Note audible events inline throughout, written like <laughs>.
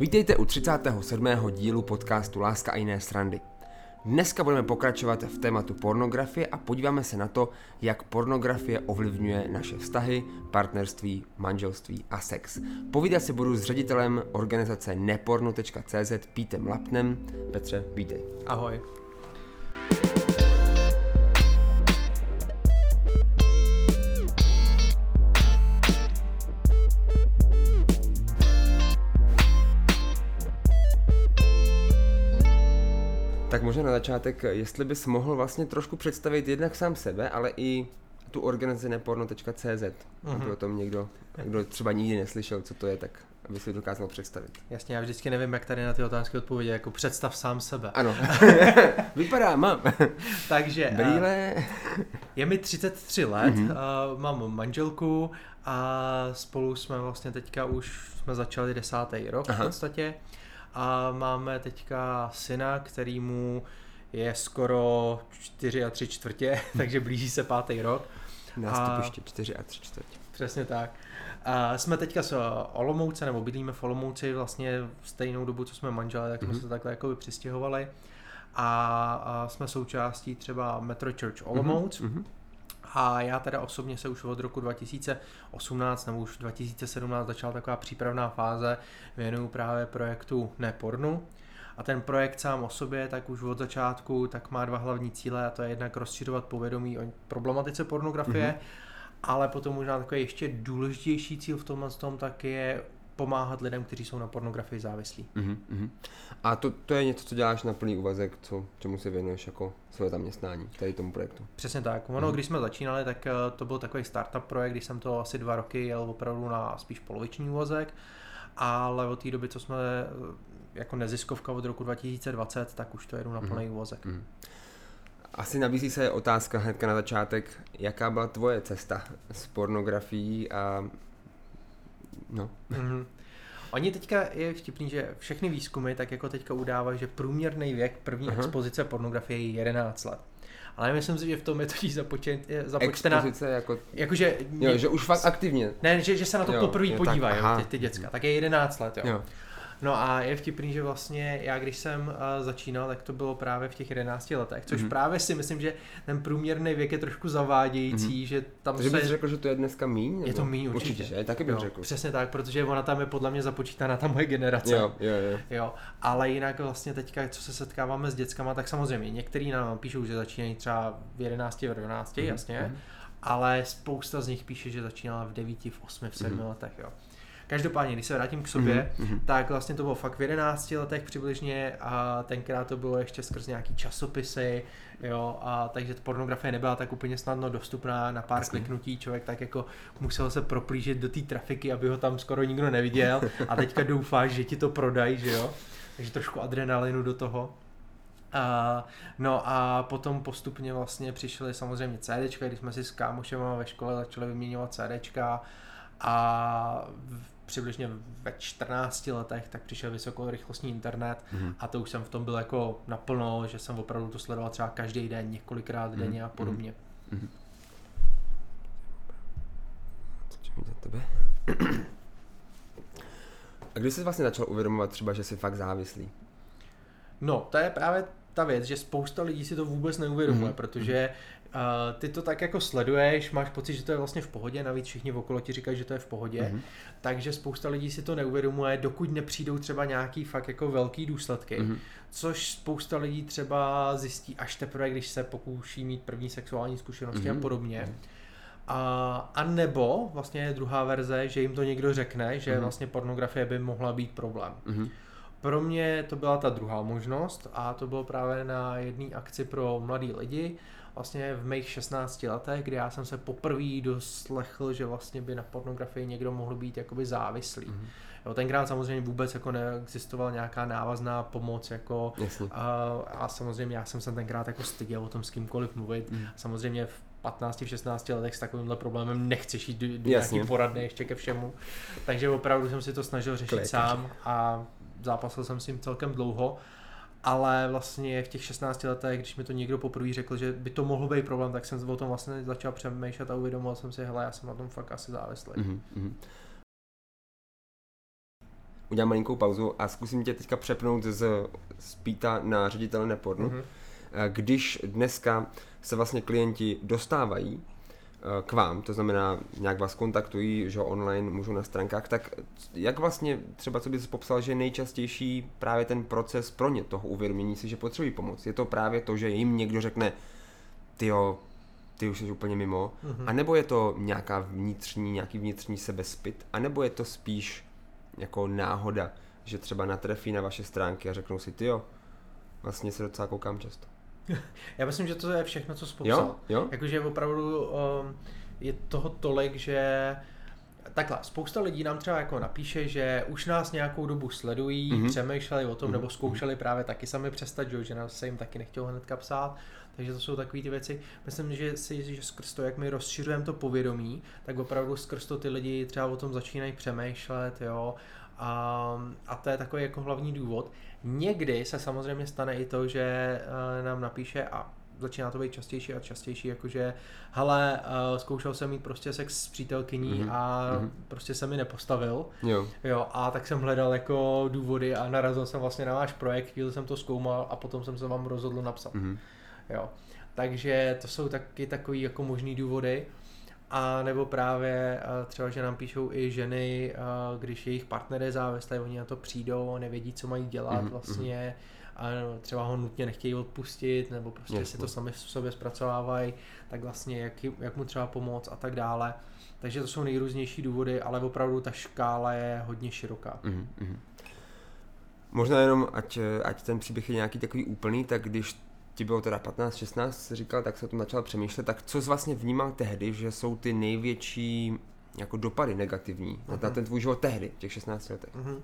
Vítejte u 37. dílu podcastu Láska a jiné srandy. Dneska budeme pokračovat v tématu pornografie a podíváme se na to, jak pornografie ovlivňuje naše vztahy, partnerství, manželství a sex. Povídat si budu s ředitelem organizace neporno.cz Pítem Lapnem. Petře, vítej. Ahoj. Možná na začátek, jestli bys mohl vlastně trošku představit jednak sám sebe, ale i tu organizaci neporno.cz, mm-hmm. aby o tom někdo, kdo třeba nikdy neslyšel, co to je, tak aby si dokázal představit. Jasně, já vždycky nevím, jak tady na ty otázky odpovědět, jako představ sám sebe. Ano, <laughs> vypadá, mám. Takže Brýle. je mi 33 let, mm-hmm. mám manželku a spolu jsme vlastně teďka už jsme začali desátý rok Aha. v podstatě. A máme teďka syna, kterýmu je skoro 4 a 3 čtvrtě, <laughs> takže blíží se pátý rok. Nástupiště 4 a 3 čtvrtě. Přesně tak. A jsme teďka z Olomouce, nebo bydlíme v Olomouci vlastně v stejnou dobu, co jsme manželé, tak jsme mm-hmm. se takhle jako přistěhovali. A, a jsme součástí třeba Metro Church Olomouc. Mm-hmm. A já teda osobně se už od roku 2018 nebo už 2017 začala taková přípravná fáze, věnuju právě projektu Nepornu. A ten projekt sám o sobě, tak už od začátku, tak má dva hlavní cíle a to je jednak rozšiřovat povědomí o problematice pornografie, mm-hmm. ale potom možná takový ještě důležitější cíl v tomhle tom tak je pomáhat lidem, kteří jsou na pornografii závislí. Mm-hmm. A to, to je něco, co děláš na plný úvazek, co, čemu se věnuješ jako své zaměstnání, tady tomu projektu? Přesně tak. Ono, mm-hmm. když jsme začínali, tak eh, to byl takový startup projekt, když jsem to asi dva roky jel opravdu na spíš poloviční úvazek, ale od té doby, co jsme eh, jako neziskovka od roku 2020, tak už to jedu na plný mm-hmm. úvazek. Mm-hmm. Asi nabízí se otázka hnedka na začátek, jaká byla tvoje cesta s pornografií a No. Mm-hmm. Oni teďka je vtipný, že všechny výzkumy tak jako teďka udávají, že průměrný věk první uh-huh. expozice pornografie je 11 let. Ale myslím si, že v tom je totiž započet, započtená... Expozice jako... Jakože... Jo, že už fakt aktivně. Ne, že, že se na to poprvé podívají, ty, ty děcka. Tak je 11 let, jo. jo. No a je vtipný, že vlastně já když jsem uh, začínal, tak to bylo právě v těch 11 letech, což mm-hmm. právě si myslím, že ten průměrný věk je trošku zavádějící, mm-hmm. že tam Takže se... bys řekl, že to je dneska míň? Je to míň určitě. Určitě, že? Taky bych jo, řekl. Přesně tak, protože ona tam je podle mě započítána ta moje generace. Jo, jo, jo. jo. Ale jinak vlastně teďka, co se setkáváme s dětskama, tak samozřejmě některý nám píšou, že začínají třeba v 11, v 12, mm-hmm. jasně, mm-hmm. ale spousta z nich píše, že začínala v 9, v 8, v 7 mm-hmm. letech, jo. Každopádně, když se vrátím k sobě, mm-hmm. tak vlastně to bylo fakt v 11 letech přibližně a tenkrát to bylo ještě skrz nějaký časopisy, jo, a takže pornografie nebyla tak úplně snadno dostupná na pár Jasně. kliknutí, člověk tak jako musel se proplížit do té trafiky, aby ho tam skoro nikdo neviděl a teďka <laughs> doufáš, že ti to prodají, že jo, takže trošku adrenalinu do toho. A, no a potom postupně vlastně přišly samozřejmě CDčka, když jsme si s kámošem ve škole začali vyměňovat CDčka a přibližně ve 14 letech, tak přišel vysokorychlostní internet mm-hmm. a to už jsem v tom byl jako naplno, že jsem opravdu to sledoval třeba každý den, několikrát mm-hmm. denně a podobně. Mm-hmm. za tebe. <clears throat> A kdy jsi vlastně začal uvědomovat třeba, že jsi fakt závislý? No, to je právě ta věc, že spousta lidí si to vůbec neuvědomuje, mm-hmm. protože Uh, ty to tak jako sleduješ, máš pocit, že to je vlastně v pohodě, navíc všichni okolo ti říkají, že to je v pohodě, mm-hmm. takže spousta lidí si to neuvědomuje, dokud nepřijdou třeba nějaký fakt jako velký důsledky, mm-hmm. což spousta lidí třeba zjistí až teprve, když se pokouší mít první sexuální zkušenosti mm-hmm. a podobně. Mm-hmm. A, a nebo vlastně je druhá verze, že jim to někdo řekne, že mm-hmm. vlastně pornografie by mohla být problém. Mm-hmm. Pro mě to byla ta druhá možnost a to bylo právě na jedné akci pro mladý lidi, vlastně v mých 16 letech, kdy já jsem se poprvé doslechl, že vlastně by na pornografii někdo mohl být jakoby závislý. Mm-hmm. Jo, tenkrát samozřejmě vůbec jako neexistovala nějaká návazná pomoc, jako a, a, samozřejmě já jsem se tenkrát jako styděl o tom s kýmkoliv mluvit. Mm. Samozřejmě v 15, v 16 letech s takovýmhle problémem nechceš jít do, do nějaký poradny ještě ke všemu. Takže opravdu jsem si to snažil řešit Klej, sám a zápasil jsem s tím celkem dlouho ale vlastně v těch 16 letech, když mi to někdo poprvé řekl, že by to mohl být problém, tak jsem o tom vlastně začal přemýšlet a uvědomil jsem si, hele, já jsem na tom fakt asi závislý. Mm-hmm. udělám malinkou pauzu a zkusím tě teďka přepnout z, z Píta na ředitele nepornu. Mm-hmm. Když dneska se vlastně klienti dostávají k vám, to znamená, nějak vás kontaktují, že online můžou na stránkách, tak jak vlastně třeba, co bys popsal, že je nejčastější právě ten proces pro ně toho uvědomění si, že potřebují pomoc? Je to právě to, že jim někdo řekne, ty jo, ty už jsi úplně mimo, mm-hmm. anebo je to nějaká vnitřní, nějaký vnitřní sebespit, anebo je to spíš jako náhoda, že třeba natrefí na vaše stránky a řeknou si, ty jo, vlastně se docela koukám často. <laughs> Já myslím, že to je všechno, co jsi popsal. Jo? Jo? Jakože opravdu um, je toho tolik, že takhle, spousta lidí nám třeba jako napíše, že už nás nějakou dobu sledují, mm-hmm. přemýšleli o tom, mm-hmm. nebo zkoušeli právě taky sami přestat, že nás se jim taky nechtělo hnedka psát, takže to jsou takové ty věci. Myslím, že si, že skrz to, jak my rozšiřujeme to povědomí, tak opravdu skrz to ty lidi třeba o tom začínají přemýšlet, jo, a, a to je takový jako hlavní důvod. Někdy se samozřejmě stane i to, že eh, nám napíše a začíná to být častější a častější, jakože hele, uh, zkoušel jsem mít prostě sex s přítelkyní mm-hmm. a mm-hmm. prostě se mi nepostavil. Jo. jo. A tak jsem hledal jako důvody a narazil jsem vlastně na váš projekt, chvíli jsem to zkoumal a potom jsem se vám rozhodl napsat. Mm-hmm. Jo. Takže to jsou taky takový jako možný důvody. A nebo právě třeba, že nám píšou i ženy, když jejich partner je závislý, oni na to přijdou, nevědí, co mají dělat mm-hmm. vlastně, a třeba ho nutně nechtějí odpustit, nebo prostě Jasně. si to sami v sobě zpracovávají, tak vlastně jak, jak mu třeba pomoct a tak dále. Takže to jsou nejrůznější důvody, ale opravdu ta škála je hodně široká. Mm-hmm. Možná jenom, ať, ať ten příběh je nějaký takový úplný, tak když ti bylo teda 15, 16, si říkal, tak se o tom začal přemýšlet, tak co jsi vlastně vnímal tehdy, že jsou ty největší jako dopady negativní uh-huh. na mhm. ten tvůj život tehdy, v těch 16 letech? Uh-huh.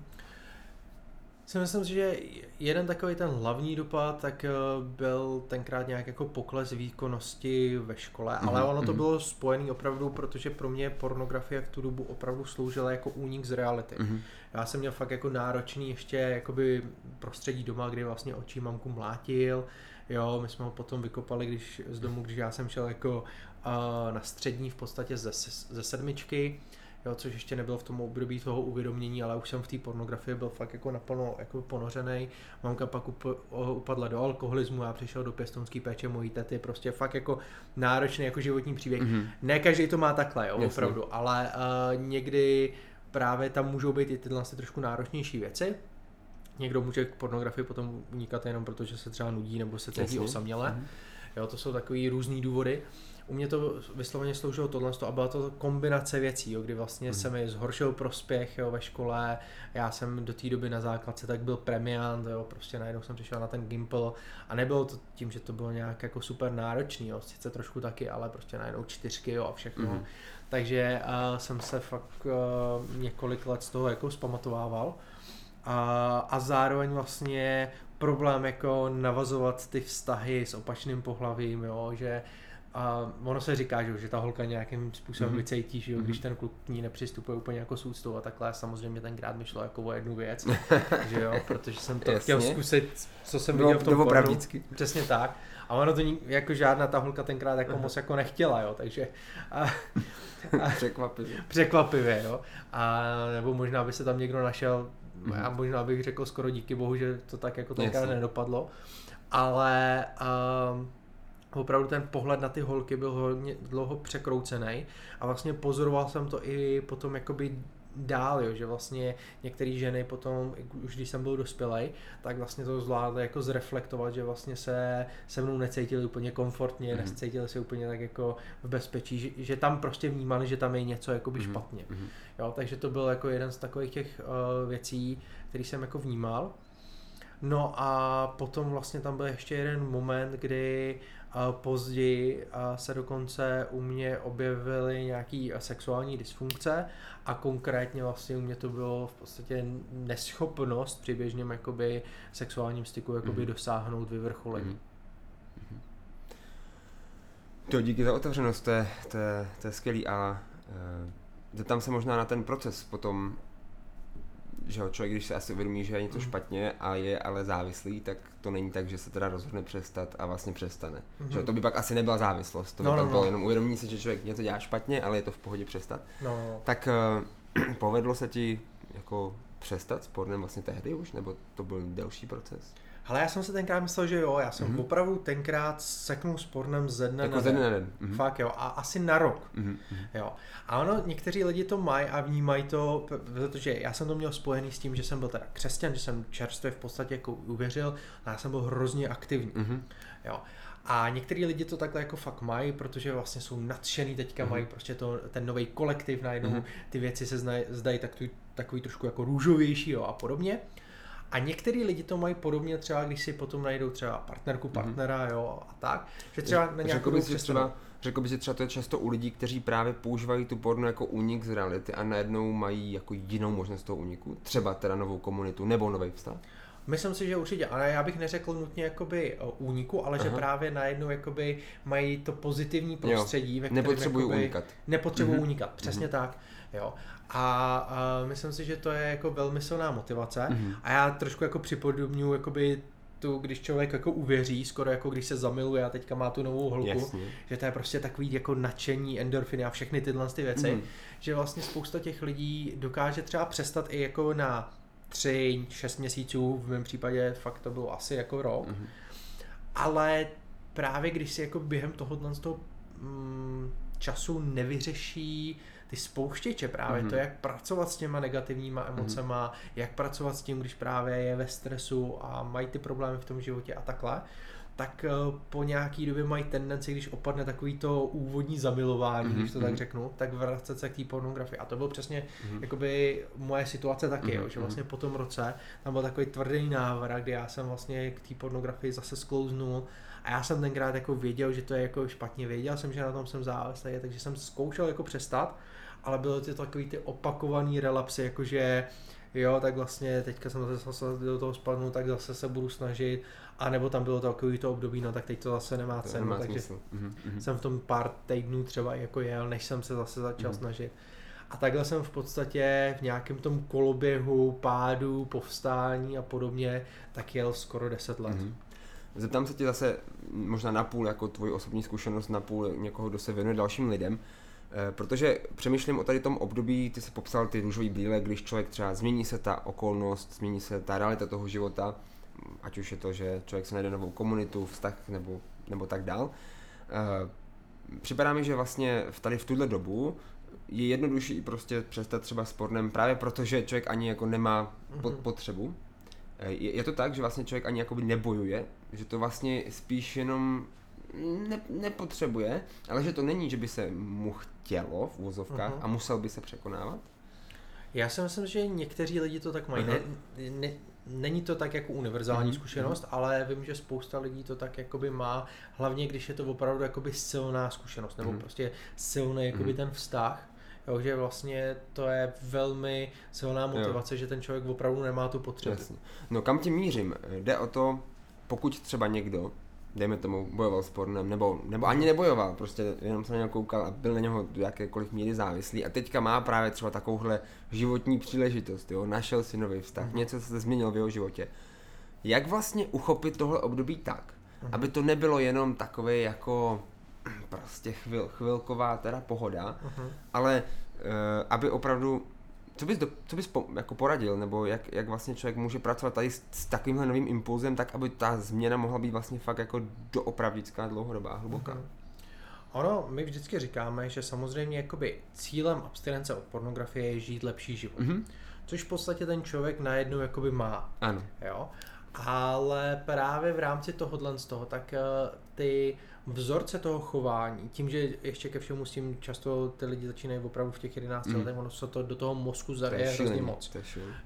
Si myslím, že jeden takový ten hlavní dopad, tak eh, byl tenkrát nějak jako pokles výkonnosti ve škole, mm-hmm. ale ono to mm-hmm. bylo spojené opravdu, protože pro mě pornografie v tu dobu opravdu sloužila jako únik z reality. Mm-hmm. Já jsem měl fakt jako náročný ještě jakoby prostředí doma, kdy vlastně očí mamku mlátil, Jo, my jsme ho potom vykopali když, z domu, když já jsem šel jako uh, na střední v podstatě ze, ze sedmičky, jo, což ještě nebylo v tom období toho uvědomění, ale už jsem v té pornografii byl fakt jako naplno jako ponořený. Mamka pak up, upadla do alkoholismu, já přišel do pěstonské péče mojí tety, prostě fakt jako náročný jako životní příběh. Mm-hmm. Ne každý to má takhle, jo, opravdu, ale uh, někdy právě tam můžou být i tyhle trošku náročnější věci, Někdo může k pornografii potom unikat jenom proto, že se třeba nudí nebo se cítí osaměle. Mm. Jo, to jsou takový různý důvody. U mě to vysloveně sloužilo tohle a byla to kombinace věcí, jo, kdy vlastně mm. se mi zhoršil prospěch jo, ve škole, já jsem do té doby na základce tak byl premiant, jo, prostě najednou jsem přišel na ten Gimple a nebylo to tím, že to bylo nějak jako super náročný, jo, sice trošku taky, ale prostě najednou čtyřky jo, a všechno. Mm. Takže uh, jsem se fakt uh, několik let z toho jako zpamatovával a, a zároveň vlastně problém jako navazovat ty vztahy s opačným pohlavím, jo, že a ono se říká, že, že ta holka nějakým způsobem mm-hmm. vycejtí, že jo, když mhm. ten kluk k ní nepřistupuje úplně jako s úctou a takhle. Samozřejmě tenkrát mi šlo jako o jednu věc, <laughs> že jo, protože jsem to chtěl zkusit, co jsem viděl v tom pornu. Přesně tak. A ono to jako žádná ta holka tenkrát jako <laughs> moc jako nechtěla, jo, takže... A, <laughs> a, překvapivě. Překvapivě, jo. A nebo možná by se tam někdo našel, mm-hmm. a možná bych řekl skoro díky bohu, že to tak jako tenkrát nedopadlo. Ale um, opravdu ten pohled na ty holky byl hodně dlouho překroucený a vlastně pozoroval jsem to i potom jakoby dál, jo, že vlastně některé ženy potom, už když jsem byl dospělý, tak vlastně to zvládly jako zreflektovat, že vlastně se se mnou necítili úplně komfortně, mm. necítili se úplně tak jako v bezpečí, že, že tam prostě vnímali, že tam je něco jakoby mm. špatně. Mm. Jo, takže to byl jako jeden z takových těch uh, věcí, který jsem jako vnímal. No a potom vlastně tam byl ještě jeden moment, kdy Později se dokonce u mě objevily nějaké sexuální dysfunkce a konkrétně vlastně u mě to bylo v podstatě neschopnost při běžném jakoby sexuálním styku jakoby mm. dosáhnout vyvrcholení. Mm. To díky za otevřenost, to je, to je, to je skvělý a e, tam se možná na ten proces potom že ho člověk, když se asi uvědomí, že je něco mm. špatně a je ale závislý, tak to není tak, že se teda rozhodne přestat a vlastně přestane. Mm. Že to by pak asi nebyla závislost, to by no, pak no, bylo no. jenom uvědomí se, že člověk něco dělá špatně, ale je to v pohodě přestat. No. no. Tak uh, <clears throat> povedlo se ti jako přestat s pornem vlastně tehdy už, nebo to byl delší proces? Ale já jsem si tenkrát myslel, že jo, já jsem mm-hmm. opravdu tenkrát seknul s pornem ze dne jako na den. den. Mhm. Fakt jo, a asi na rok. Mhm, Jo. A ono, někteří lidi to mají a vnímají to, protože já jsem to měl spojený s tím, že jsem byl teda křesťan, že jsem čerstvě v podstatě jako uvěřil a já jsem byl hrozně aktivní. Mhm. Jo. A některý lidi to takhle jako fakt mají, protože vlastně jsou nadšený teďka, Mhm. mají prostě to, ten nový kolektiv najednou, Mhm. ty věci se znají, zdají takový, takový trošku jako růžovější jo, a podobně. A některý lidi to mají podobně třeba, když si potom najdou třeba partnerku, partnera, jo, a tak, že třeba na nějakou Řekl dobu že třeba, řekl bys, že třeba to je často u lidí, kteří právě používají tu porno jako únik z reality a najednou mají jako jinou možnost toho úniku, třeba teda novou komunitu nebo nový vztah. Myslím si, že určitě, ale já bych neřekl nutně jakoby o úniku, ale že Aha. právě najednou jakoby mají to pozitivní prostředí, ve kterém Nepotřebují jakoby, unikat. Nepotřebují Mhm. unikat, přesně tak. Jo. A, a myslím si, že to je jako velmi silná motivace Mhm. a já trošku jako připodobňuji jakoby tu, když člověk jako uvěří, skoro jako když se zamiluje a teďka má tu novou holku, Jasně. že to je prostě takový jako nadšení, endorfiny a všechny tyhle ty věci, Mhm. že vlastně spousta těch lidí dokáže třeba přestat i jako na tři, šest měsíců, v mém případě fakt to bylo asi jako rok, Mhm. ale právě když si jako během tohohle z toho mm, času nevyřeší ty spouštěče právě, Mhm. to jak pracovat s těma negativníma emocema, jak pracovat s tím, když právě je ve stresu a mají ty problémy v tom životě a takhle, tak eh, po nějaký době mají tendenci, když opadne takový to úvodní zamilování, Mhm, když to tak mhm. řeknu, tak vracet se k té pornografii. A to bylo přesně Mhm. jakoby moje situace taky, Mhm, jo, že mhm. vlastně po tom roce tam byl takový tvrdý návrat, kdy já jsem vlastně k té pornografii zase sklouznul a já jsem tenkrát jako věděl, že to je jako špatně, věděl jsem, že na tom jsem závislý, takže jsem zkoušel jako přestat, ale bylo to takový ty opakovaný relapsy, jakože jo, tak vlastně teďka jsem zase, zase do toho spadnul, tak zase se budu snažit, a nebo tam bylo takový to období, no tak teď to zase nemá To cenu, nemá takže. Mhm, mhm. jsem v tom pár týdnů třeba jako jel, než jsem se zase začal Mhm. snažit. A takhle jsem v podstatě v nějakém tom koloběhu, pádu, povstání a podobně, tak jel skoro 10 let. Mhm. Zeptám se tě zase možná na půl jako tvoji osobní zkušenost, na půl někoho, kdo se věnuje dalším lidem, protože přemýšlím o tady tom období, ty jsi popsal ty růžový brýle, když člověk třeba změní se ta okolnost, změní se ta realita toho života, ať už je to, že člověk se najde novou komunitu, vztah nebo, nebo tak dál. Eh, Připadá mi, že vlastně v tady v tuhle dobu je jednodušší prostě přestat třeba s pornem právě proto, že člověk ani jako nemá pod, Mhm. potřebu. Eh, Je, je to tak, že vlastně člověk ani jakoby nebojuje, že to vlastně spíš jenom ne, nepotřebuje, ale že to není, že by se mu chtělo v úvozovkách Mhm. a musel by se překonávat? Já si myslím, že někteří lidi to tak mají. Aha. Ne, ne, není to tak jako univerzální Mhm, zkušenost, ale vím, že spousta lidí to tak jakoby má, hlavně když je to opravdu jakoby silná zkušenost, nebo Mhm. prostě silný jakoby Mhm. ten vztah. Jo, že vlastně to je velmi silná motivace, že ten člověk opravdu nemá tu potřebu. Jasně. No kam tím mířím? Jde o to, pokud třeba někdo, dejme tomu, bojoval s pornem, nebo, nebo ani nebojoval, prostě jenom se na něho koukal a byl na něho do jakékoliv míry závislý a teďka má právě třeba takovouhle životní příležitost, jo, našel si nový vztah, Mhm. něco se změnilo v jeho životě. Jak vlastně uchopit tohle období tak, Mhm. aby to nebylo jenom takové jako prostě chvil, chvilková teda pohoda, Mhm. ale uh, aby opravdu, co bys, do, co bys po, jako poradil, nebo jak, jak vlastně člověk může pracovat tady s, s takovýmhle novým impulzem, tak aby ta změna mohla být vlastně fakt jako doopravdická, dlouhodobá, hluboká. Mhm. Ono, my vždycky říkáme, že samozřejmě jakoby cílem abstinence od pornografie je žít lepší život. Mhm. Což v podstatě ten člověk najednou jakoby má. Ano. Jo? Ale právě v rámci tohohle z toho, tak eh, ty vzorce toho chování, tím, že ještě ke všemu s tím často ty lidi začínají opravdu v těch 11 Mm. letech, ono se to do toho mozku To zareje je hrozně moc. To.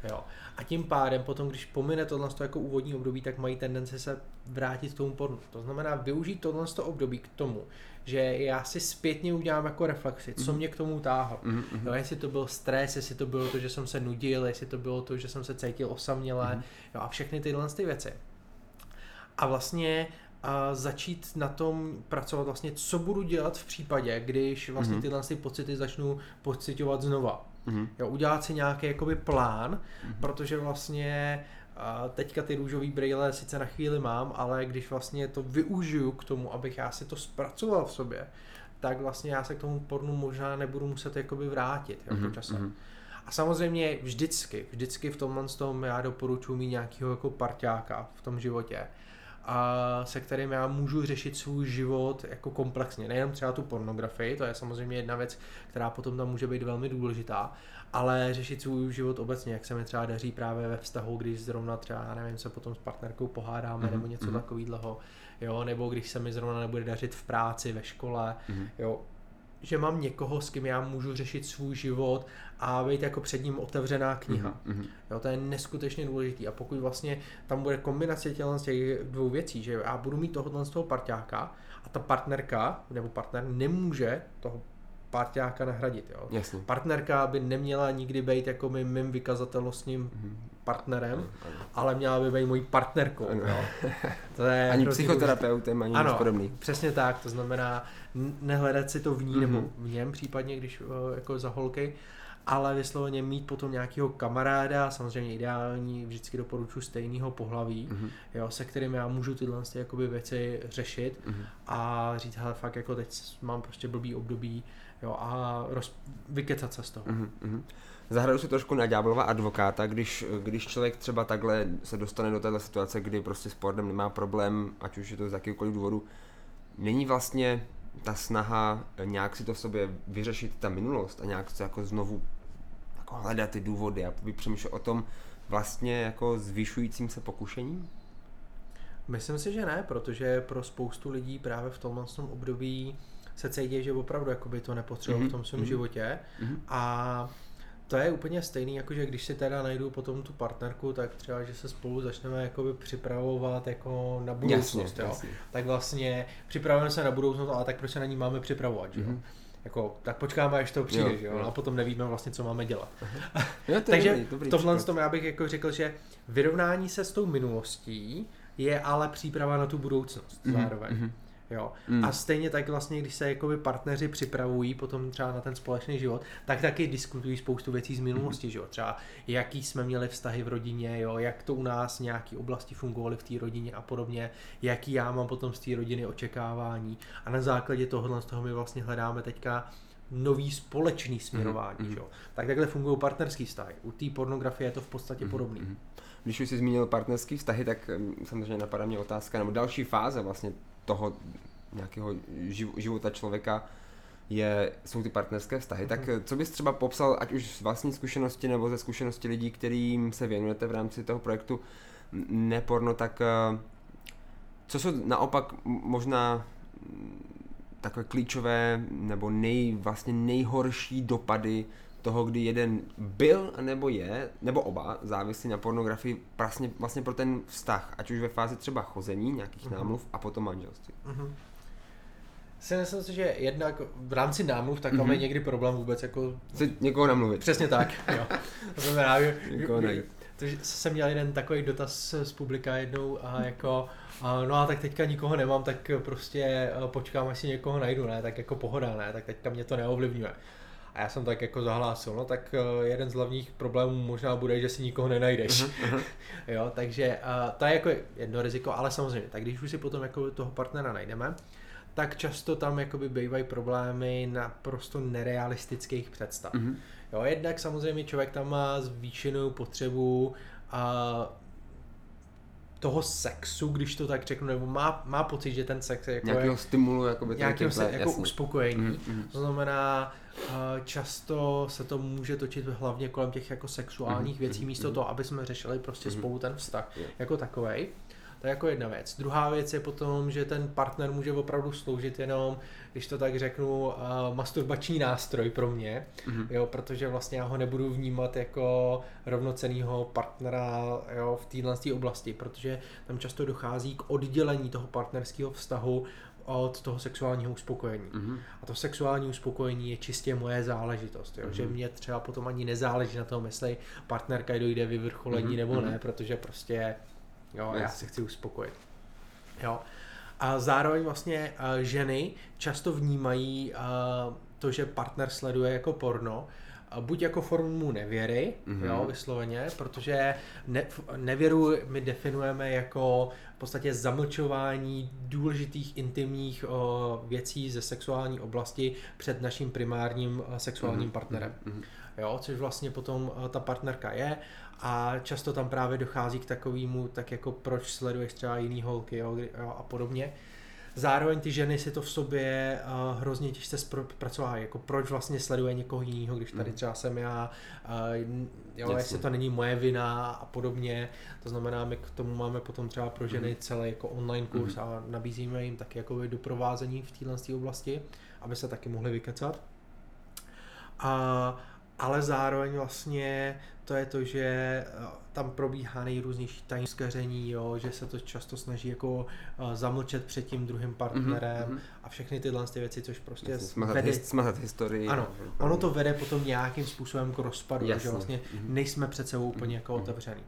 Jo. A tím pádem potom, když pomine tohle to jako úvodní období, tak mají tendenci se vrátit k tomu pornu. To znamená využít tohle to období k tomu, že já si zpětně udělám jako reflexi, co Mhm. mě k tomu táhlo. Mhm, mhm. Jo, jestli to byl stres, jestli to bylo to, že jsem se nudil, jestli to bylo to, že jsem se cítil osaměle Mhm. jo, a všechny tyhle ty věci. A vlastně a začít na tom pracovat vlastně, co budu dělat v případě, když vlastně Mhm. tyhle ty pocity začnu pocitovat znova. Mhm. Jo, udělat si nějaký jakoby plán, protože vlastně a teďka ty růžové brýle sice na chvíli mám, ale když vlastně to využiju k tomu, abych já si to zpracoval v sobě, tak vlastně já se k tomu pornu možná nebudu muset jakoby vrátit jo, Mhm, po čase. mhm. A samozřejmě vždycky, vždycky v tomhle tom já doporučuji mít nějakého jako parťáka v tom životě, a se kterým já můžu řešit svůj život jako komplexně. Nejenom třeba tu pornografii, to je samozřejmě jedna věc, která potom tam může být velmi důležitá, ale řešit svůj život obecně, jak se mi třeba daří právě ve vztahu, když zrovna třeba, já nevím, se potom s partnerkou pohádáme mm-hmm. nebo něco mm-hmm. takového, jo, nebo když se mi zrovna nebude dařit v práci, ve škole, mm-hmm. jo, že mám někoho, s kým já můžu řešit svůj život a být jako před ním otevřená kniha. Mm-hmm. Jo, to je neskutečně důležitý a pokud vlastně tam bude kombinace těch dvou věcí, že já budu mít tohohle z toho parťáka a ta partnerka nebo partner nemůže toho parťáka nahradit. Jo. Jasně. Partnerka by neměla nikdy být jako mým, mým vykazatelnostním mm-hmm. Partnerem, ano, ale měla by být mojí partnerkou. Ano. Jo. <laughs> To je ani psychoterapeutem, ani ano, nic podobný. přesně tak, to znamená nehledat si to v ní mm-hmm. nebo v něm případně, když jako za holky, ale vysloveně mít potom nějakého kamaráda, samozřejmě ideální, vždycky doporučuji stejného pohlaví, mm-hmm. jo, se kterým já můžu tyhle jakoby věci řešit mm-hmm. a říct, hele, fakt jako teď mám prostě blbý období, jo, a roz, vykecat se z toho. Mm-hmm. Zahraju si trošku na ďáblova advokáta, když, když člověk třeba takhle se dostane do této situace, kdy prostě sportem nemá problém, ať už je to z jakýkoliv důvodu, není vlastně ta snaha nějak si to v sobě vyřešit ta minulost a nějak se jako znovu jako hledat ty důvody a přemýšlet o tom vlastně jako zvyšujícím se pokušením? Myslím si, že ne, protože pro spoustu lidí právě v tomhle období se cítí, že opravdu jakoby to nepotřebují mm-hmm. v tom svém mm-hmm. životě mm-hmm. a to je úplně stejný, jako že když si teda najdu potom tu partnerku, tak třeba, že se spolu začneme jakoby připravovat jako na budoucnost, jasně, jo. Jasně. Tak vlastně připravujeme se na budoucnost, ale tak proč se na ní máme připravovat, mm-hmm. jo? Mhm. Jako, tak počkáme, až to přijde, jo, jo, a potom nevíme vlastně, co máme dělat. <laughs> jo, to Takže dobrý, dobrý tohle tom já bych jako řekl, že vyrovnání se s tou minulostí je ale příprava na tu budoucnost mm-hmm. zároveň. Mm-hmm. Jo. Mm. A stejně tak vlastně, když se jakoby partneři připravují potom třeba na ten společný život, tak taky diskutují spoustu věcí z minulosti, mm. že jo. Třeba jaký jsme měli vztahy v rodině, jo, jak to u nás nějaké oblasti fungovaly v té rodině a podobně, jaký já mám potom z té rodiny očekávání. A na základě tohohle z toho my vlastně hledáme teďka nový společný směrování. Mm. Že jo. Tak takhle fungují partnerský vztahy. U té pornografie je to v podstatě mm. podobný. Mm. Když už jsi zmínil partnerský vztahy, tak samozřejmě napadá mě otázka, nebo další fáze vlastně toho nějakého života člověka je, jsou ty partnerské vztahy. Mm-hmm. Tak mhm. co bys třeba popsal, ať už z vlastní zkušenosti nebo ze zkušenosti lidí, kterým se věnujete v rámci toho projektu Neporno, tak eh, co jsou naopak možná takové klíčové nebo nej, vlastně nejhorší dopady toho, kdy jeden byl nebo je, nebo oba závislí na pornografii vlastně, vlastně pro ten vztah, ať už ve fázi třeba chození, nějakých uh-huh. námluv a potom manželství. Uh-huh. Si myslím si, že jednak v rámci námluv tak uh-huh. je někdy problém vůbec jako... Chci někoho namluvit. Přesně tak, jo. To znamená, že, někoho najít. To, jsem měl jeden takový dotaz z publika jednou a jako, a no a tak teďka nikoho nemám, tak prostě eh, počkám, až si někoho najdu, ne, tak jako pohoda, ne, tak teďka mě to neovlivňuje. A já jsem tak jako zahlásil, no tak eh, jeden z hlavních problémů možná bude, že si nikoho nenajdeš. Uh-huh. <laughs> jo, takže uh, to je jako jedno riziko, ale samozřejmě, tak když už si potom jako toho partnera najdeme, tak často tam jakoby bývají problémy na prosto nerealistických představ. Uh-huh. Jo, jednak samozřejmě člověk tam má zvýšenou potřebu a toho sexu, když to tak řeknu, nebo má, má pocit, že ten sex je jako nějakého je, stimulu, jakoby nějakého se, jako jasný. uspokojení. Mm-hmm. To znamená, často se to může točit hlavně kolem těch jako sexuálních mm-hmm. věcí, místo mm-hmm. toho, aby jsme řešili prostě mm-hmm. spolu ten vztah yeah. jako takovej. To je jako jedna věc. Druhá věc je potom, že ten partner může opravdu sloužit jenom, když to tak řeknu, uh, masturbační nástroj pro mě, mm-hmm. jo, protože vlastně já ho nebudu vnímat jako rovnocenýho partnera jo, v téhle oblasti, protože tam často dochází k oddělení toho partnerského vztahu od toho sexuálního uspokojení. Mm-hmm. A to sexuální uspokojení je čistě moje záležitost, jo? Mm-hmm. že mě třeba potom ani nezáleží na tom, jestli partnerka dojde vyvrcholení mm-hmm. nebo ne, mhm. protože prostě Jo, yes. já se chci uspokojit. Jo. A zároveň vlastně uh, ženy často vnímají uh, to, že partner sleduje jako porno, buď jako formu nevěry, mm-hmm. jo, vysloveně, protože ne, nevěru my definujeme jako v podstatě zamlčování důležitých intimních o, věcí ze sexuální oblasti před naším primárním sexuálním mm-hmm. partnerem. Mm-hmm. Jo, což vlastně potom ta partnerka je a často tam právě dochází k takovému, tak jako proč sleduješ třeba jiný holky jo, a podobně. Zároveň ty ženy si to v sobě uh, hrozně těžce zpracovávají, jako proč vlastně sleduje někoho jiného, když tady mhm. třeba jsem já, uh, jo, jestli to není moje vina a podobně. To znamená, my k tomu máme potom třeba pro ženy mm. celý jako online kurz mm. a nabízíme jim taky jako doprovázení v téhle oblasti, aby se taky mohli vykecat. A ale zároveň vlastně to je to, že eh, tam probíhá nejrůznější tajnskaření, jo, že se to často snaží jako uh, zamlčet před tím druhým partnerem mm-hmm. a všechny tyhle ty věci, což prostě Jasně, smazat, vede... his, smazat historii. Ano, ono to vede potom nějakým způsobem k rozpadu, Jasně. že vlastně mm-hmm. nejsme před sebou úplně jako mm-hmm. otevřený.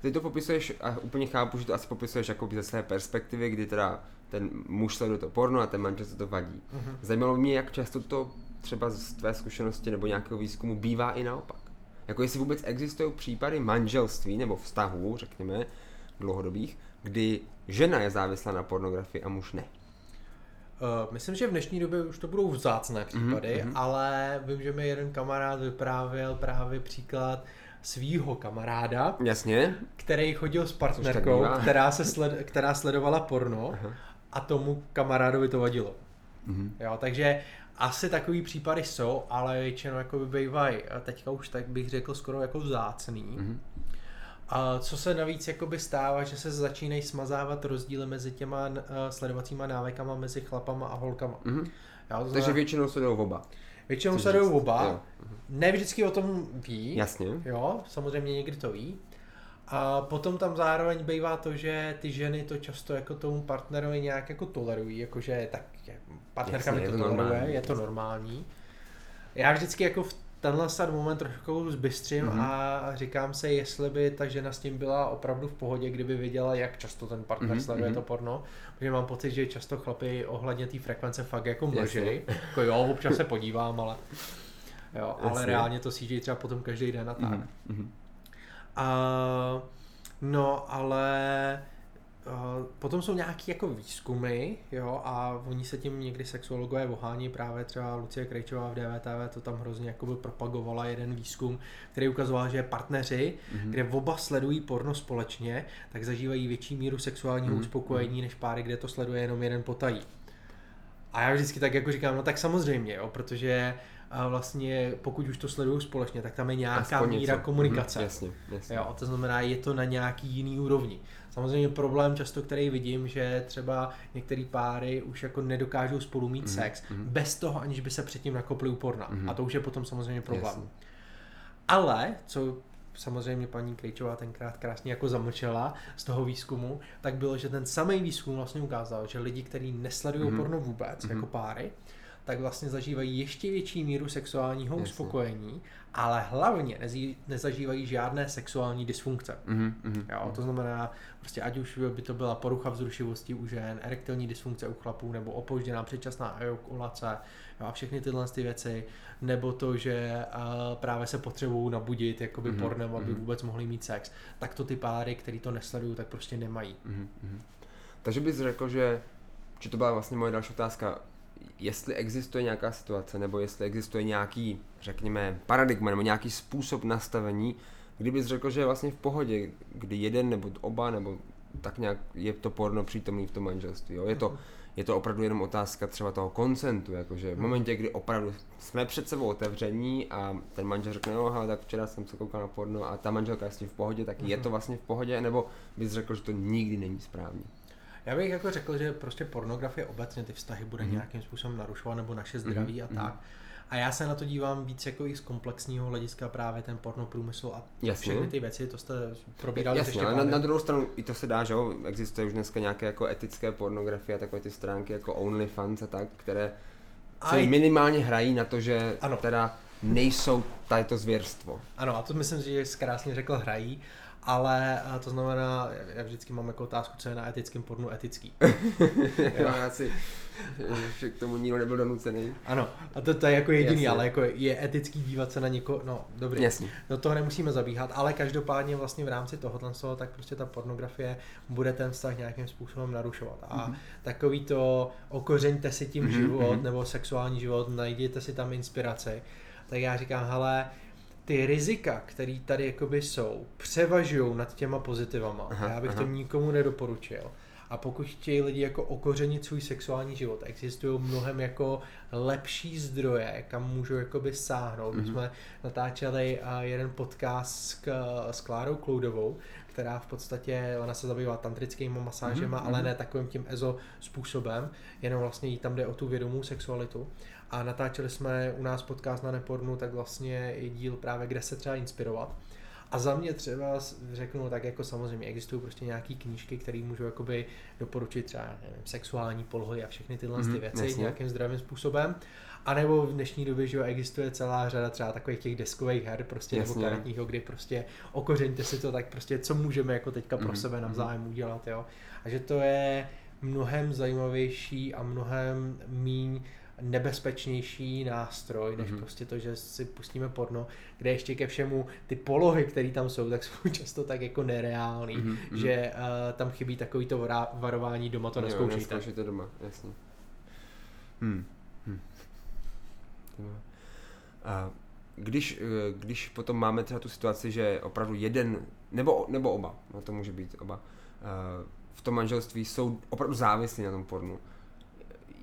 Ty to popisuješ a úplně chápu, že to asi popisuješ jako ze své perspektivy, kdy teda ten muž sleduje to porno a ten manžel se to vadí. Mm-hmm. Zajímalo mě, jak často to třeba z tvé zkušenosti nebo nějakého výzkumu bývá i naopak. Jako jestli vůbec existují případy manželství nebo vztahů, řekněme, dlouhodobých, kdy žena je závislá na pornografii a muž ne. Uh, myslím, že v dnešní době už to budou vzácné mhm, případy, mm-hmm. ale vím, že mi jeden kamarád vyprávěl právě příklad svýho kamaráda, Jasně. který chodil s partnerkou, která, se sled, která sledovala porno Aha. a tomu kamarádovi to vadilo. Mm-hmm. Jo, takže asi takový případy jsou, ale většinou jako bývají, teďka už tak bych řekl skoro jako vzácný. Mm-hmm. A co se navíc jakoby stává, že se začínají smazávat rozdíly mezi těma uh, sledovacíma návykama mezi chlapama a holkama. Mm-hmm. Já, to znamená, Takže většinou se jdou oba. Většinou se jdou oba. Jo. Ne vždycky o tom ví. Jasně. Jo, samozřejmě někdy to ví. A potom tam zároveň bývá to, že ty ženy to často jako tomu partnerovi nějak jako tolerují, jakože tak partnerka mi to, to toleruje, normální. je to normální. Já vždycky jako v tenhle sad moment trošku zbystřím mm-hmm. a říkám se, jestli by ta žena s tím byla opravdu v pohodě, kdyby věděla, jak často ten partner mm-hmm. sleduje mhm. to porno. Protože mám pocit, že často chlapy ohledně té frekvence fakt jako mlžej. Jako jo, občas se podívám, ale jo, ale reálně to CJ třeba potom každý den a tak. Mm-hmm. A, no, ale Uh, potom jsou nějaké jako výzkumy, jo, a oni se tím někdy sexuologové vohání, právě třeba Lucie Krejčová v DVTV to tam hrozně jakoby propagovala jeden výzkum, který ukazoval, že partneři, mm-hmm. kde oba sledují porno společně, tak zažívají větší míru sexuálního mm-hmm. uspokojení než páry, kde to sleduje jenom jeden potají. A já vždycky tak jako říkám, no tak samozřejmě, jo, protože a vlastně pokud už to sledují společně, tak tam je nějaká Aspoň míra něco. komunikace. Mm, jasně, jasně. Jo, to znamená, je to na nějaký jiný úrovni. Samozřejmě problém často, který vidím, že třeba některé páry už jako nedokážou spolu mít mm-hmm. sex mm-hmm. bez toho, aniž by se předtím nakopli úporna. Mm-hmm. A to už je potom samozřejmě problém. Jasně. Ale, co samozřejmě paní Krejčová tenkrát krásně jako zamlčela z toho výzkumu, tak bylo, že ten samý výzkum vlastně ukázal, že lidi, kteří nesledují mm-hmm. porno vůbec mm-hmm. jako páry, tak vlastně zažívají ještě větší míru sexuálního Jasně. uspokojení, ale hlavně nezí, nezažívají žádné sexuální dysfunkce. Mm-hmm, jo, to znamená, prostě ať už by to byla porucha vzrušivosti u žen, erektilní dysfunkce u chlapů, nebo opožděná předčasná ejakulace jo, a všechny tyhle ty věci, nebo to, že uh, právě se potřebují nabudit jakoby mm-hmm, pornem, aby mm-hmm. vůbec mohli mít sex, tak to ty páry, který to nesledují, tak prostě nemají. Mm-hmm. Takže bys řekl, že, že to byla vlastně moje další otázka, jestli existuje nějaká situace, nebo jestli existuje nějaký, řekněme, paradigma, nebo nějaký způsob nastavení, kdybys řekl, že je vlastně v pohodě, kdy jeden nebo oba, nebo tak nějak je to porno přítomný v tom manželství. Jo? Je, to, je to opravdu jenom otázka třeba toho koncentu, jakože v momentě, kdy opravdu jsme před sebou otevření a ten manžel řekne, no hele, tak včera jsem se koukal na porno a ta manželka je s tím v pohodě, tak je to vlastně v pohodě, nebo bys řekl, že to nikdy není správně. Já bych jako řekl, že prostě pornografie obecně ty vztahy bude mm. nějakým způsobem narušovat nebo naše zdraví mm. a mhm. tak. A já se na to dívám víc jako i z komplexního hlediska právě ten porno průmysl a Jasně. všechny ty věci, to jste probírali Jasně, ale na, na, druhou stranu i to se dá, že jo, existuje už dneska nějaké jako etické pornografie a takové ty stránky jako OnlyFans a tak, které a minimálně hrají na to, že ano. teda nejsou tato zvěrstvo. Ano, a to myslím, že krásně řekl hrají ale to znamená, já vždycky mám jako otázku, co je na etickém pornu etický. <laughs> jo, asi, že k tomu nikdo nebyl donucený. Ano, a to, to je jako jediný, Jasně. ale jako je etický dívat se na někoho, no dobrý, Jasně. do toho nemusíme zabíhat, ale každopádně vlastně v rámci tohohle tak prostě ta pornografie bude ten vztah nějakým způsobem narušovat. A mm-hmm. takový to okořeňte si tím mm-hmm. život mhm. nebo sexuální život, najděte si tam inspiraci, tak já říkám, hele, ty rizika, které tady jakoby jsou, převažují nad těma pozitivama. Aha, já bych aha. to nikomu nedoporučil. A pokud chtějí lidi jako okořenit svůj sexuální život, existují mnohem jako lepší zdroje, kam můžou jakoby sáhnout. Mm-hmm. My mhm. jsme natáčeli jeden podcast s, s Klárou Kloudovou, která v podstatě, ona se zabývá tantrickými masážema, mm-hmm. ale ne takovým tím EZO způsobem, jenom vlastně jí tam jde o tu vědomou sexualitu a natáčeli jsme u nás podcast na Nepornu, tak vlastně je díl právě, kde se třeba inspirovat. A za mě třeba řeknu, tak jako samozřejmě existují prostě nějaké knížky, které můžu jakoby doporučit třeba nevím, sexuální polohy a všechny tyhle mm, ty věci jasně. nějakým zdravým způsobem. A nebo v dnešní době, že existuje celá řada třeba takových těch deskových her, prostě jasně. nebo karetního, kdy prostě okořeňte si to, tak prostě co můžeme jako teďka pro mm, sebe navzájem mm. udělat, jo. A že to je mnohem zajímavější a mnohem míň nebezpečnější nástroj, než mm-hmm. prostě to, že si pustíme porno, kde ještě ke všemu ty polohy, které tam jsou, tak jsou <laughs> často tak jako nereální, mm-hmm. že uh, tam chybí takový to varování doma to neskoušejte. Jo, doma, jasně. Hmm. Hmm. A když, eh, když potom máme třeba tu situaci, že opravdu jeden, nebo, nebo oba, no to může být oba, eh, v tom manželství jsou opravdu závislí na tom pornu,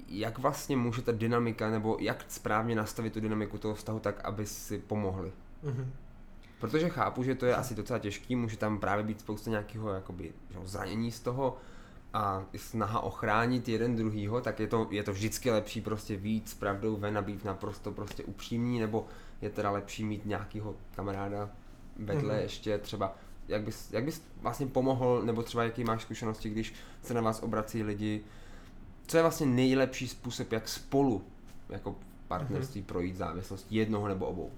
jak vlastně může ta dynamika, nebo jak správně nastavit tu dynamiku toho vztahu tak, aby si pomohli. Mm-hmm. Protože chápu, že to je asi docela těžký, může tam právě být spousta nějakého jakoby, zranění z toho a snaha ochránit jeden druhýho, tak je to, je to vždycky lepší prostě víc s pravdou ven a být naprosto prostě upřímný, nebo je teda lepší mít nějakého kamaráda vedle mm-hmm. ještě třeba, jak bys, jak bys vlastně pomohl, nebo třeba jaký máš zkušenosti, když se na vás obrací lidi, co je vlastně nejlepší způsob, jak spolu jako partnerství mm-hmm. projít závislost jednoho nebo obou?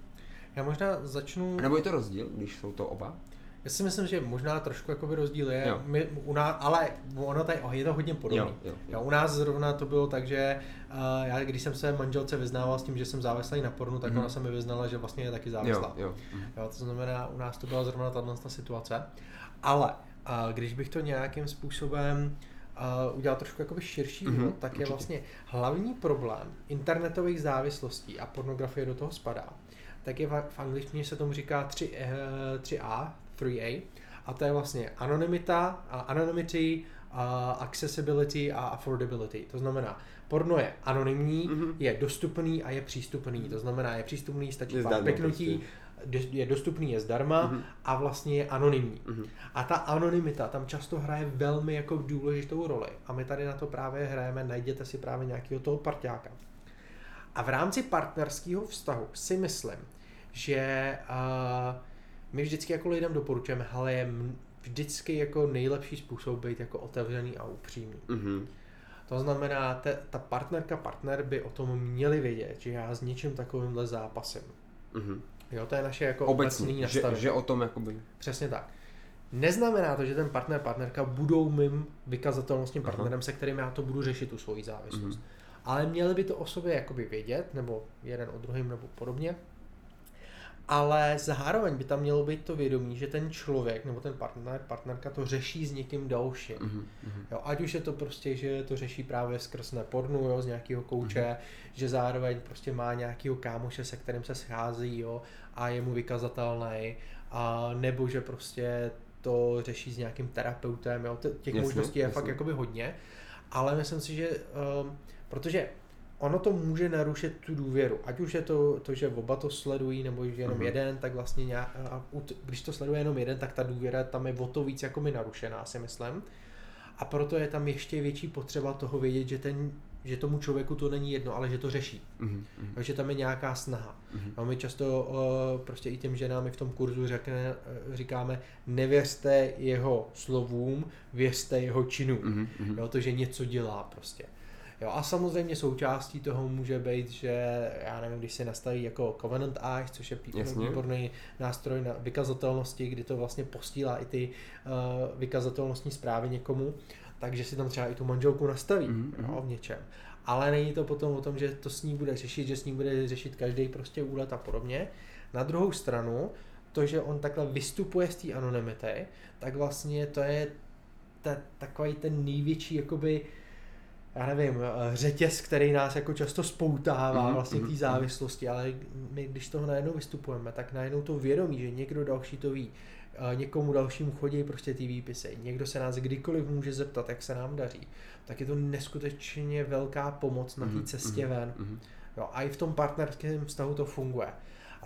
Já možná začnu... A nebo je to rozdíl, když jsou to oba? Já si myslím, že možná trošku jakoby rozdíl je, my, u nás, ale ono tady je to hodně podobné. Jo, jo, jo. U nás zrovna to bylo tak, že uh, já když jsem se manželce vyznával s tím, že jsem závislý na pornu, tak mm-hmm. ona se mi vyznala, že vlastně je taky závislá. Jo, jo. Mm. jo, to znamená, u nás to byla zrovna tato situace. Ale uh, když bych to nějakým způsobem uh, udělat trošku jakoby širší mm-hmm, tak určitě. je vlastně hlavní problém internetových závislostí a pornografie do toho spadá, tak je v, v angličtině se tomu říká 3, uh, 3A, 3A, a to je vlastně anonymita, uh, anonymity, uh, accessibility a affordability. To znamená, porno je anonymní, mm-hmm. je dostupný a je přístupný. To znamená, je přístupný, stačí pár peknutí, prostě je dostupný, je zdarma mm-hmm. a vlastně je anonymní. Mm-hmm. A ta anonymita tam často hraje velmi jako důležitou roli. A my tady na to právě hrajeme, najděte si právě nějakého toho parťáka. A v rámci partnerského vztahu si myslím, že uh, my vždycky jako lidem doporučujeme, ale je vždycky jako nejlepší způsob být jako otevřený a upřímný. Mm-hmm. To znamená, te, ta partnerka, partner by o tom měli vědět, že já s něčím takovýmhle zápasem. Mm-hmm. Jo, to je naše jako obecný nastavení. Že, že o tom jakoby... Přesně tak. Neznamená to, že ten partner, partnerka budou mým vykazatelnostním partnerem, Aha. se kterým já to budu řešit, tu svoji závislost. Mm-hmm. Ale měli by to o sobě jakoby vědět, nebo jeden o druhém, nebo podobně ale zároveň by tam mělo být to vědomí, že ten člověk nebo ten partner, partnerka to řeší s někým dalším. Mm-hmm. Jo, ať už je to prostě, že to řeší právě skrz nepornu, jo, z nějakého kouče, mm-hmm. že zároveň prostě má nějakého kámoše, se kterým se schází, jo, a je mu vykazatelný, a nebo že prostě to řeší s nějakým terapeutem, jo, těch jasně, možností je jasně. fakt jakoby hodně, ale myslím si, že um, protože ono to může narušit tu důvěru. Ať už je to, to že oba to sledují, nebo že jenom uh-huh. jeden, tak vlastně nějak, a když to sleduje jenom jeden, tak ta důvěra tam je o to víc jako mi narušená, si myslím. A proto je tam ještě větší potřeba toho vědět, že ten že tomu člověku to není jedno, ale že to řeší. Uh-huh. Takže tam je nějaká snaha. Uh-huh. A my často uh, prostě i těm ženám i v tom kurzu řekne, říkáme, nevěřte jeho slovům, věřte jeho činům. Uh-huh. Jo, to, že něco dělá prostě. Jo, a samozřejmě součástí toho může být, že já nevím, když se nastaví jako Covenant Eyes, což je výborný nástroj na vykazatelnosti, kdy to vlastně postílá i ty uh, vykazatelnostní zprávy někomu, takže si tam třeba i tu manželku nastaví mm-hmm. jo, v něčem. Ale není to potom o tom, že to s ní bude řešit, že s ní bude řešit každý prostě úlet a podobně. Na druhou stranu, to, že on takhle vystupuje z té anonymity, tak vlastně to je ta, takový ten největší jakoby já nevím, eh, řetěz, který nás jako často spoutává mm-hmm. vlastně té mhm. závislosti, ale my, když toho najednou vystupujeme, tak najednou to vědomí, že někdo další to ví, eh, někomu dalšímu chodí prostě ty výpisy, někdo se nás kdykoliv může zeptat, jak se nám daří, tak je to neskutečně velká pomoc na té mhm, cestě mm-hmm. ven. Mm-hmm. Jo, a i v tom partnerském vztahu to funguje.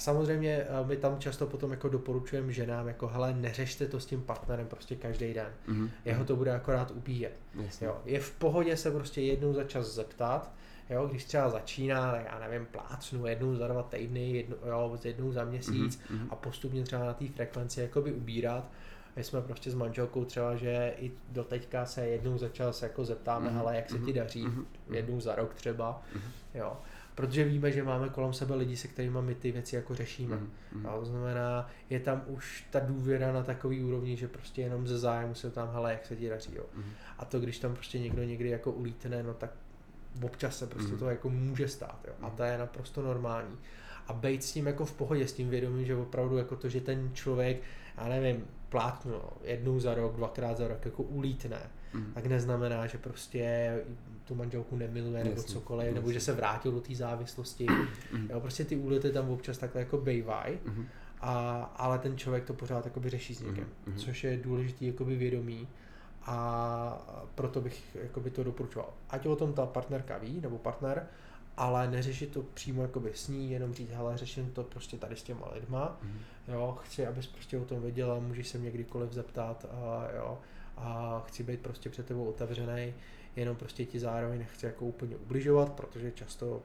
Samozřejmě eh, my tam často potom jako doporučujeme ženám, jako hele, neřešte to s tím partnerem prostě každý den. Mm-hmm. Jeho to bude akorát ubíjet. Jo. Je v pohodě se prostě jednou za čas zeptat, Jo, když třeba začíná, tak já nevím, plácnu jednou za dva týdny, jednou, jo, jednou za měsíc mm-hmm. a postupně třeba na té frekvenci jakoby ubírat. My jsme prostě s manželkou třeba, že i do teďka se jednou za čas jako zeptáme, mm-hmm. hele, jak se ti daří, mm-hmm. jednou za rok třeba, mm-hmm. jo protože víme, že máme kolem sebe lidi, se kterými my ty věci jako řešíme. Mm, mm. A to znamená, je tam už ta důvěra na takový úrovni, že prostě jenom ze zájmu se tam, hele, jak se ti daří, jo. Mm. A to, když tam prostě někdo někdy jako ulítne, no tak občas se prostě mm. to jako může stát, jo. A to je naprosto normální. A být s tím jako v pohodě, s tím vědomím, že opravdu jako to, že ten člověk, já nevím, plátnu jednou za rok, dvakrát za rok jako ulítne, mm. tak neznamená, že prostě tu manželku nemiluje jasně, nebo cokoliv, jasně. nebo že se vrátil do té závislosti. Mm. jo, prostě ty úlety tam občas takhle jako bejvaj, mm. a, ale ten člověk to pořád jakoby řeší s někým, mm. což je důležitý jakoby vědomí a proto bych jakoby to doporučoval. Ať o tom ta partnerka ví, nebo partner, ale neřešit to přímo jakoby s ní, jenom říct, hele, řeším to prostě tady s těma lidma, mm. jo, chci, abys prostě o tom věděla, můžeš se mě kdykoliv zeptat, a jo, a chci být prostě před tebou otevřený, jenom prostě ti zároveň nechci jako úplně ubližovat, protože často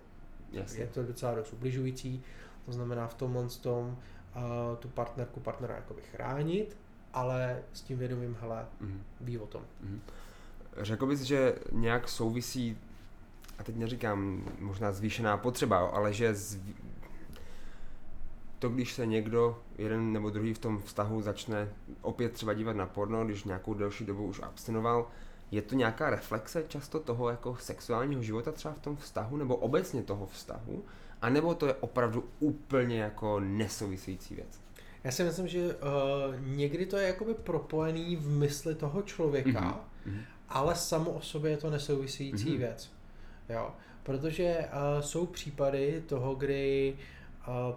Jasně. je to docela dost ubližující, to znamená v tomhle tom uh, tu partnerku, partnera jakoby chránit, ale s tím vědomím, hele, mm. ví o tom. Mm. Řekl bys, že nějak souvisí, a teď neříkám možná zvýšená potřeba, ale že z, to, když se někdo, jeden nebo druhý v tom vztahu začne opět třeba dívat na porno, když nějakou delší dobu už abstinoval, je to nějaká reflexe často toho jako sexuálního života třeba v tom vztahu, nebo obecně toho vztahu, a nebo to je opravdu úplně jako nesouvisející věc? Já si myslím, že uh, někdy to je jakoby propojený v mysli toho člověka, mm-hmm. ale samo o sobě je to nesouvisející mm-hmm. věc. Jo, protože uh, jsou případy toho, kdy uh,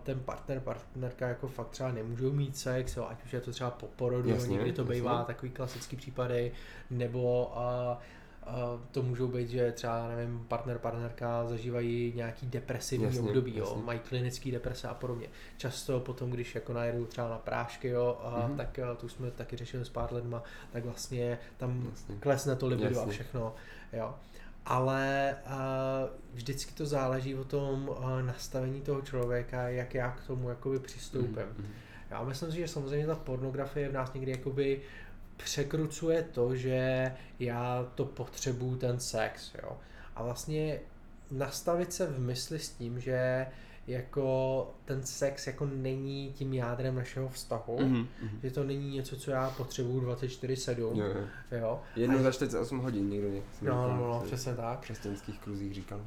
ten partner, partnerka jako fakt třeba nemůžou mít sex, jo, ať už je to třeba po porodu, jasně, někdy to bývá jasně. takový klasický případy, nebo a, a to můžou být, že třeba, nevím, partner, partnerka zažívají nějaký depresivní jasně, období, jasně. jo, mají klinický deprese a podobně. Často potom, když jako najedou třeba na prášky, jo, a mm-hmm. tak tu jsme taky řešili s pár lidma, tak vlastně tam jasně. klesne to libido jasně. a všechno, jo ale uh, vždycky to záleží o tom uh, nastavení toho člověka, jak já k tomu jakoby přistoupím. Mm-hmm. Já myslím si, že samozřejmě ta pornografie v nás někdy jakoby překrucuje to, že já to potřebuju ten sex, jo. A vlastně nastavit se v mysli s tím, že jako ten sex jako není tím jádrem našeho vztahu, mm-hmm. že to není něco, co já potřebuju 24-7, jo, jo. jo. Jednou za 48 hodin někdo někdo. No, no, no, přesně tak. V křesťanských kruzích říkal.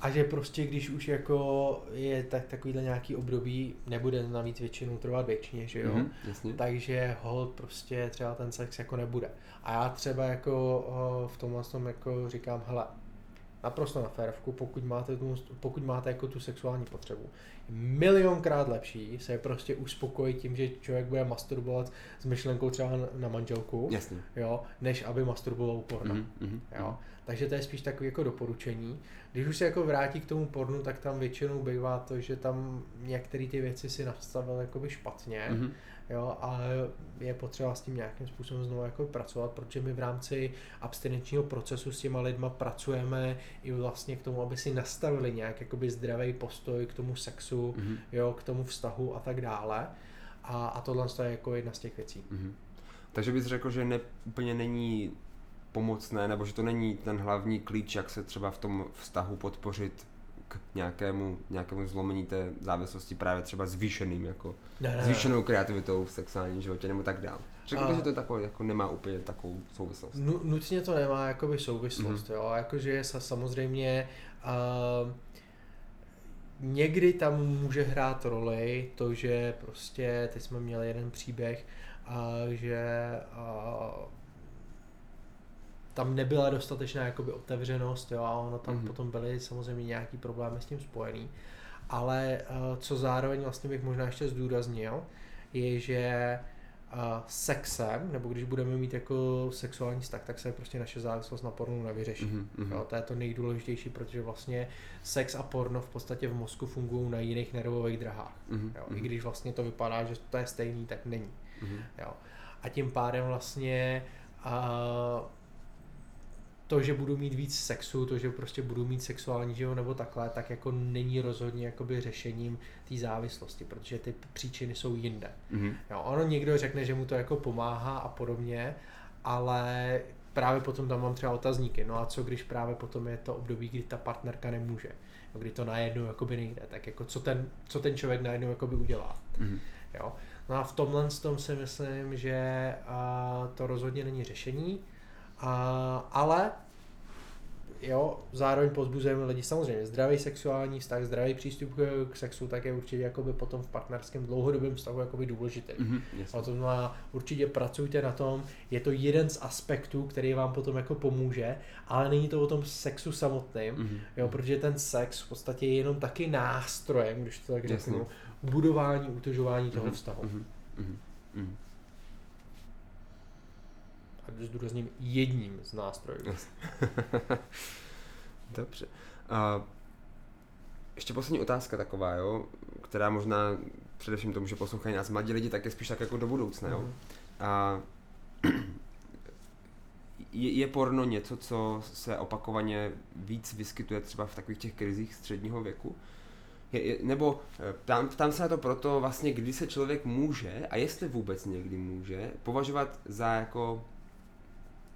A že prostě, když už jako je tak takovýhle nějaký období, nebude navíc většinou trvat věčně, že jo? Mm-hmm, Takže hold prostě třeba ten sex jako nebude. A já třeba jako v tomhle tom jako říkám, hele, naprosto na férovku, pokud máte, tu, pokud máte jako tu sexuální potřebu. Milionkrát lepší se prostě uspokojit tím, že člověk bude masturbovat s myšlenkou třeba na manželku, Jasně. Jo, než aby masturboval porno. Mm-hmm, jo. Takže to je spíš takové jako doporučení. Když už se jako vrátí k tomu pornu, tak tam většinou bývá to, že tam některé ty věci si nastavil jakoby špatně. Mm-hmm jo, a je potřeba s tím nějakým způsobem znovu jako pracovat, protože my v rámci abstinenčního procesu s těma lidma pracujeme i vlastně k tomu, aby si nastavili nějak jakoby zdravý postoj k tomu sexu, mm-hmm. jo, k tomu vztahu a tak dále. A, a tohle je jako jedna z těch věcí. Mm-hmm. Takže bys řekl, že ne, úplně není pomocné, nebo že to není ten hlavní klíč, jak se třeba v tom vztahu podpořit k nějakému, nějakému zlomení té závislosti právě třeba zvýšeným, jako ne, ne, zvýšenou kreativitou v sexuálním životě nebo tak dál. Řekl bych, že to takové, jako nemá úplně takovou souvislost. Nutně to nemá jakoby souvislost, mm-hmm. jo, jakože je samozřejmě uh, někdy tam může hrát roli to, že prostě teď jsme měli jeden příběh, a že a, tam nebyla dostatečná jakoby otevřenost, jo, a ono tam mm-hmm. potom byly samozřejmě nějaký problémy s tím spojený. Ale uh, co zároveň vlastně bych možná ještě zdůraznil, je, že uh, sexem, nebo když budeme mít jako sexuální vztah, tak se prostě naše závislost na pornu nevyřeší. Mm-hmm. Jo, to je to nejdůležitější, protože vlastně sex a porno v podstatě v mozku fungují na jiných nervových drahách. Mm-hmm. Jo, I mhm. když vlastně to vypadá, že to je stejný, tak není. Mm-hmm. Jo. A tím pádem vlastně uh, to, že budu mít víc sexu, to, že prostě budu mít sexuální život nebo takhle, tak jako není rozhodně jakoby řešením té závislosti, protože ty příčiny jsou jinde. Mm-hmm. Jo, ono někdo řekne, že mu to jako pomáhá a podobně, ale právě potom tam mám třeba otazníky. No a co když právě potom je to období, kdy ta partnerka nemůže, no, kdy to najednou jakoby nejde, tak jako co ten, co ten člověk najednou jakoby udělá. Mm-hmm. Jo? No a v tomhle tom si myslím, že a, to rozhodně není řešení, a, ale jo, zároveň pozbuzujeme lidi samozřejmě zdravý sexuální vztah, zdravý přístup k sexu, tak je určitě jakoby potom v partnerském dlouhodobém vztahu jakoby důležitý. Mm-hmm, a to znamená, určitě pracujte na tom, je to jeden z aspektů, který vám potom jako pomůže, ale není to o tom sexu samotným, mm-hmm. jo, protože ten sex v podstatě je jenom taky nástrojem, když to tak řeknu, budování, utužování toho mm-hmm. vztahu. Mm-hmm. Mm-hmm a zdůrazním jedním z nástrojů. <laughs> Dobře. A ještě poslední otázka taková, jo, která možná především tomu, že poslouchají nás mladí lidi, tak je spíš tak jako do budoucna. Jo. Mm. A <clears throat> je, je porno něco, co se opakovaně víc vyskytuje třeba v takových těch krizích středního věku? Je, je, nebo eh, tam, tam se na to proto vlastně, kdy se člověk může, a jestli vůbec někdy může, považovat za jako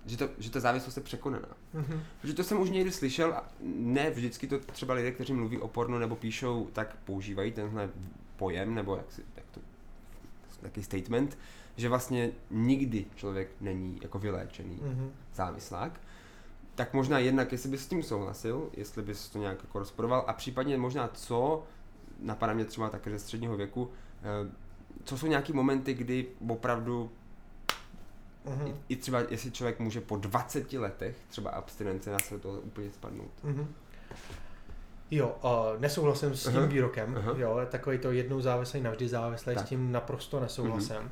že, to, že ta závislost je překonaná. Mm-hmm. Protože to jsem už někdy slyšel, a ne vždycky to třeba lidé, kteří mluví o pornu nebo píšou, tak používají tenhle pojem, nebo jak, si, jak to, taký statement, že vlastně nikdy člověk není jako vyléčený mm-hmm. závislák. Tak možná jednak, jestli bys s tím souhlasil, jestli bys to nějak jako rozporoval a případně možná co, napadá mě třeba také ze středního věku, eh, co jsou nějaký momenty, kdy opravdu Mm-hmm. I, I třeba, jestli člověk může po 20 letech třeba abstinence na se to úplně spadnout. Mm-hmm. Jo, uh, nesouhlasím s tím uh-huh. výrokem, uh-huh. jo, takový to jednou závislý, navždy závislý, tak. s tím naprosto nesouhlasím. Uh-huh.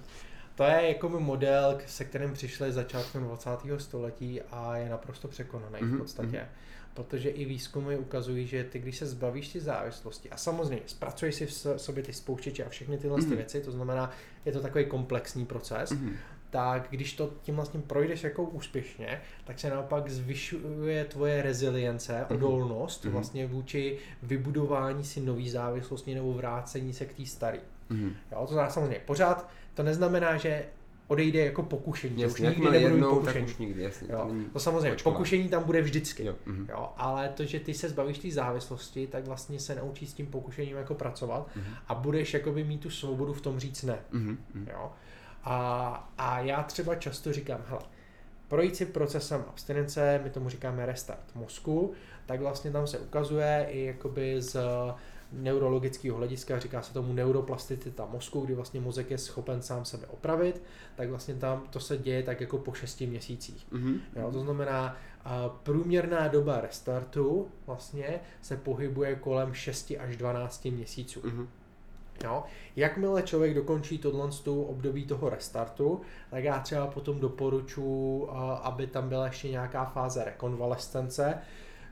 To je jako model, se kterým přišli začátkem 20. století a je naprosto překonaný uh-huh. v podstatě. Uh-huh. Protože i výzkumy ukazují, že ty, když se zbavíš ty závislosti a samozřejmě zpracuješ si v sobě ty spouštěče a všechny tyhle uh-huh. ty věci, to znamená, je to takový komplexní proces, uh-huh tak když to tím vlastně projdeš jako úspěšně, tak se naopak zvyšuje tvoje rezilience, mhm. odolnost mm-hmm. vlastně vůči vybudování si nový závislosti nebo vrácení se k té staré. Mm-hmm. Jo, to znamená samozřejmě pořád, to neznamená, že odejde jako pokušení. Jasně, už nikdy nebude jednou, pokušení. Tak už nikdy, jasně, jo. To, to samozřejmě, počková. pokušení tam bude vždycky. Jo. Mm-hmm. Jo, ale to, že ty se zbavíš té závislosti, tak vlastně se naučíš s tím pokušením jako pracovat mm-hmm. a budeš jakoby mít tu svobodu v tom říct ne. Mm-hmm. Jo. A, a já třeba často říkám, hele, projít si procesem abstinence, my tomu říkáme restart mozku, tak vlastně tam se ukazuje i jakoby z neurologického hlediska, říká se tomu neuroplasticita mozku, kdy vlastně mozek je schopen sám sebe opravit, tak vlastně tam to se děje tak jako po 6 měsících. Mm-hmm. Jo, to znamená, průměrná doba restartu vlastně se pohybuje kolem 6 až 12 měsíců. Mm-hmm. Jo. Jakmile člověk dokončí tohle období toho restartu, tak já třeba potom doporučuji, aby tam byla ještě nějaká fáze rekonvalescence,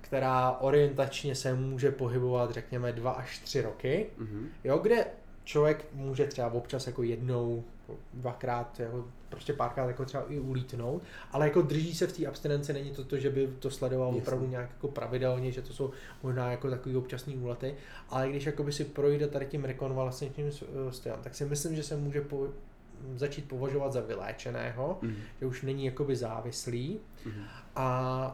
která orientačně se může pohybovat, řekněme, dva až tři roky, mm-hmm. jo, kde člověk může třeba občas jako jednou, dvakrát, jako prostě párkrát jako třeba i ulítnout, ale jako drží se v té abstinenci, není to to, že by to sledoval Jasně. opravdu nějak jako pravidelně, že to jsou možná jako takový občasný úlety, ale když jako by si projde tady tím rekonvalescenčním stylem, tak si myslím, že se může po, začít považovat za vyléčeného, mm. že už není jakoby závislý mm. a,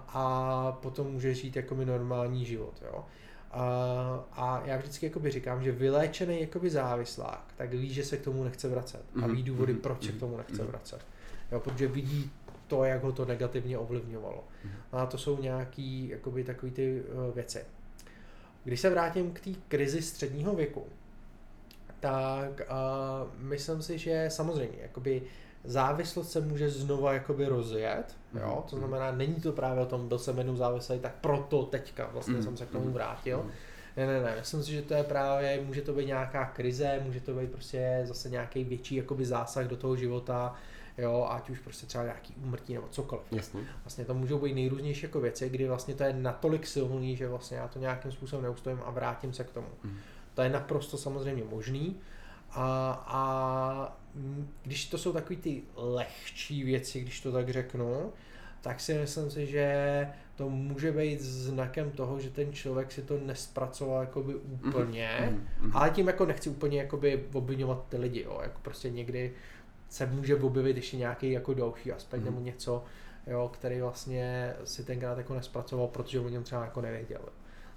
a potom může žít jakoby normální život, jo. A, a já vždycky jakoby říkám, že vyléčený jakoby závislák, tak ví, že se k tomu nechce vracet a ví důvody, proč se k tomu nechce vracet. Jo, protože vidí to, jak ho to negativně ovlivňovalo. A to jsou nějaký jakoby takový ty uh, věci. Když se vrátím k té krizi středního věku, tak uh, myslím si, že samozřejmě jakoby závislost se může znova jakoby rozjet, mm-hmm. jo? to znamená, není to právě o tom, byl jsem jednou závislý, tak proto teďka vlastně mm-hmm. jsem se k tomu vrátil. Mm-hmm. Ne, ne, ne, myslím si, že to je právě, může to být nějaká krize, může to být prostě zase nějaký větší jakoby zásah do toho života, jo, ať už prostě třeba nějaký úmrtí nebo cokoliv. Jasně. Vlastně to můžou být nejrůznější jako věci, kdy vlastně to je natolik silný, že vlastně já to nějakým způsobem neustojím a vrátím se k tomu. Mm. To je naprosto samozřejmě možný. A, a když to jsou takové ty lehčí věci, když to tak řeknu, tak si myslím si, že to může být znakem toho, že ten člověk si to nespracoval jakoby úplně, mm-hmm. ale tím jako nechci úplně jakoby obvinovat ty lidi, jo, jako prostě někdy se může objevit ještě nějaký jako další aspekt mm. nebo něco, jo, který vlastně si tenkrát jako nespracoval, protože o něm třeba jako nevěděl.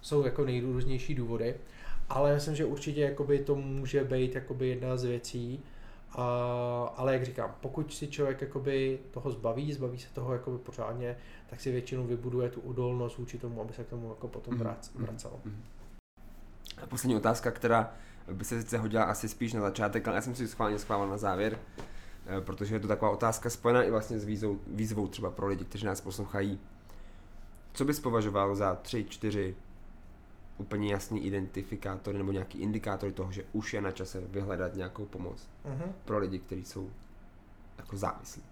Jsou jako nejrůznější důvody, ale myslím, že určitě jakoby to může být jakoby jedna z věcí, a, ale jak říkám, pokud si člověk jakoby toho zbaví, zbaví se toho jakoby pořádně, tak si většinou vybuduje tu odolnost vůči tomu, aby se k tomu jako potom mhm. vracel. Mm. A poslední otázka, která by se sice hodila asi spíš na začátek, ale já jsem si schválně schválil na závěr. Eh, protože je to taková otázka spojená i vlastně s výzvou, výzvou třeba pro lidi, kteří nás poslouchají. Co bys považoval za tři, čtyři úplně jasný identifikátory nebo nějaký indikátory toho, že už je na čase vyhledat nějakou pomoc uh-huh. pro lidi, kteří jsou jako závislí?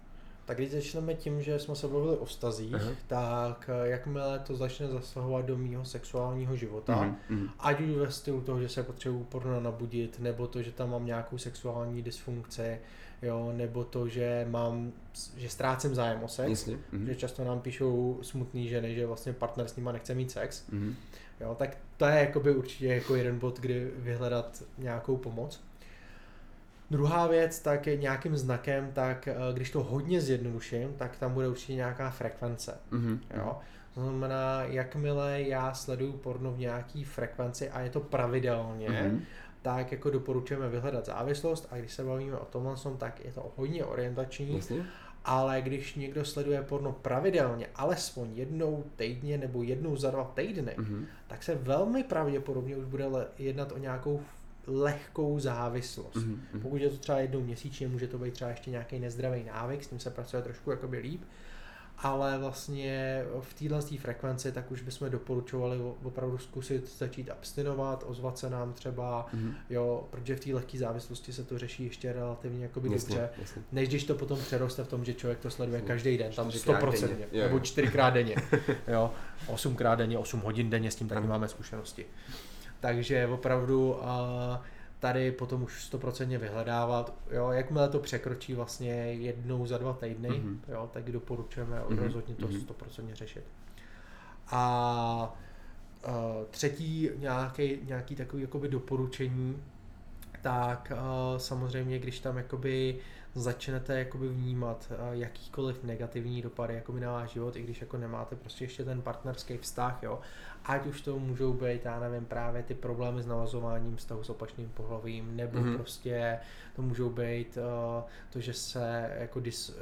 Tak když začneme tím, že jsme se bavili o stazích, uh-huh. tak eh, jakmile to začne zasahovat do mýho sexuálního života, uh-huh. ať už ve stylu toho, že se potřebuji porno nabudit, nebo to, že tam mám nějakou sexuální dysfunkci, jo, nebo to, že mám, že ztrácím zájem o sex, Jasně. Mm-hmm. že často nám píšou smutný ženy, že vlastně partner s nima nechce mít sex, mm-hmm. Jo, tak to je jakoby určitě jako jeden bod, kdy vyhledat nějakou pomoc. Druhá věc, tak je nějakým znakem, tak eh, když to hodně zjednoduším, tak tam bude určitě nějaká frekvence. Mm-hmm. Jo? To znamená, jakmile já sleduju porno v nějaký frekvenci a je to pravidelně, mm-hmm tak jako doporučujeme vyhledat závislost a když se bavíme o tomhle, tak je to hodně orientační. Jasně. Ale když někdo sleduje porno pravidelně, alespoň jednou týdně nebo jednou za dva týdny, mm-hmm. tak se velmi pravděpodobně už bude jednat o nějakou lehkou závislost. Mm-hmm. Pokud je to třeba jednou měsíčně, může to být třeba ještě nějaký nezdravý návyk, s tím se pracuje trošku jakoby líp, ale vlastně v téhle frekvenci tak už bychom doporučovali opravdu zkusit začít abstinovat, ozvat se nám třeba, mm-hmm. jo, protože v té lehké závislosti se to řeší ještě relativně jakoby jasně, dobře, jasně. než když to potom přeroste v tom, že člověk to sleduje každý den, tam 100%, denně. nebo čtyřikrát denně, <laughs> jo, osmkrát denně, osm hodin denně, s tím taky máme zkušenosti. Takže opravdu uh, tady potom už 100% vyhledávat. Jo, jakmile to překročí vlastně jednou za dva týdny, mm-hmm. jo, tak doporučujeme mm-hmm. rozhodně to 100% mhm. řešit. A uh, třetí nějaký, nějaký takový jakoby doporučení, tak uh, samozřejmě, když tam jakoby začnete jakoby vnímat uh, jakýkoliv negativní dopady jakoby na váš život, i když jako nemáte prostě ještě ten partnerský vztah, jo, ať už to můžou být, já nevím, právě ty problémy s navazováním vztahu s opačným pohlavím, nebo mm-hmm. prostě to můžou být uh, to, že se jako dis, uh,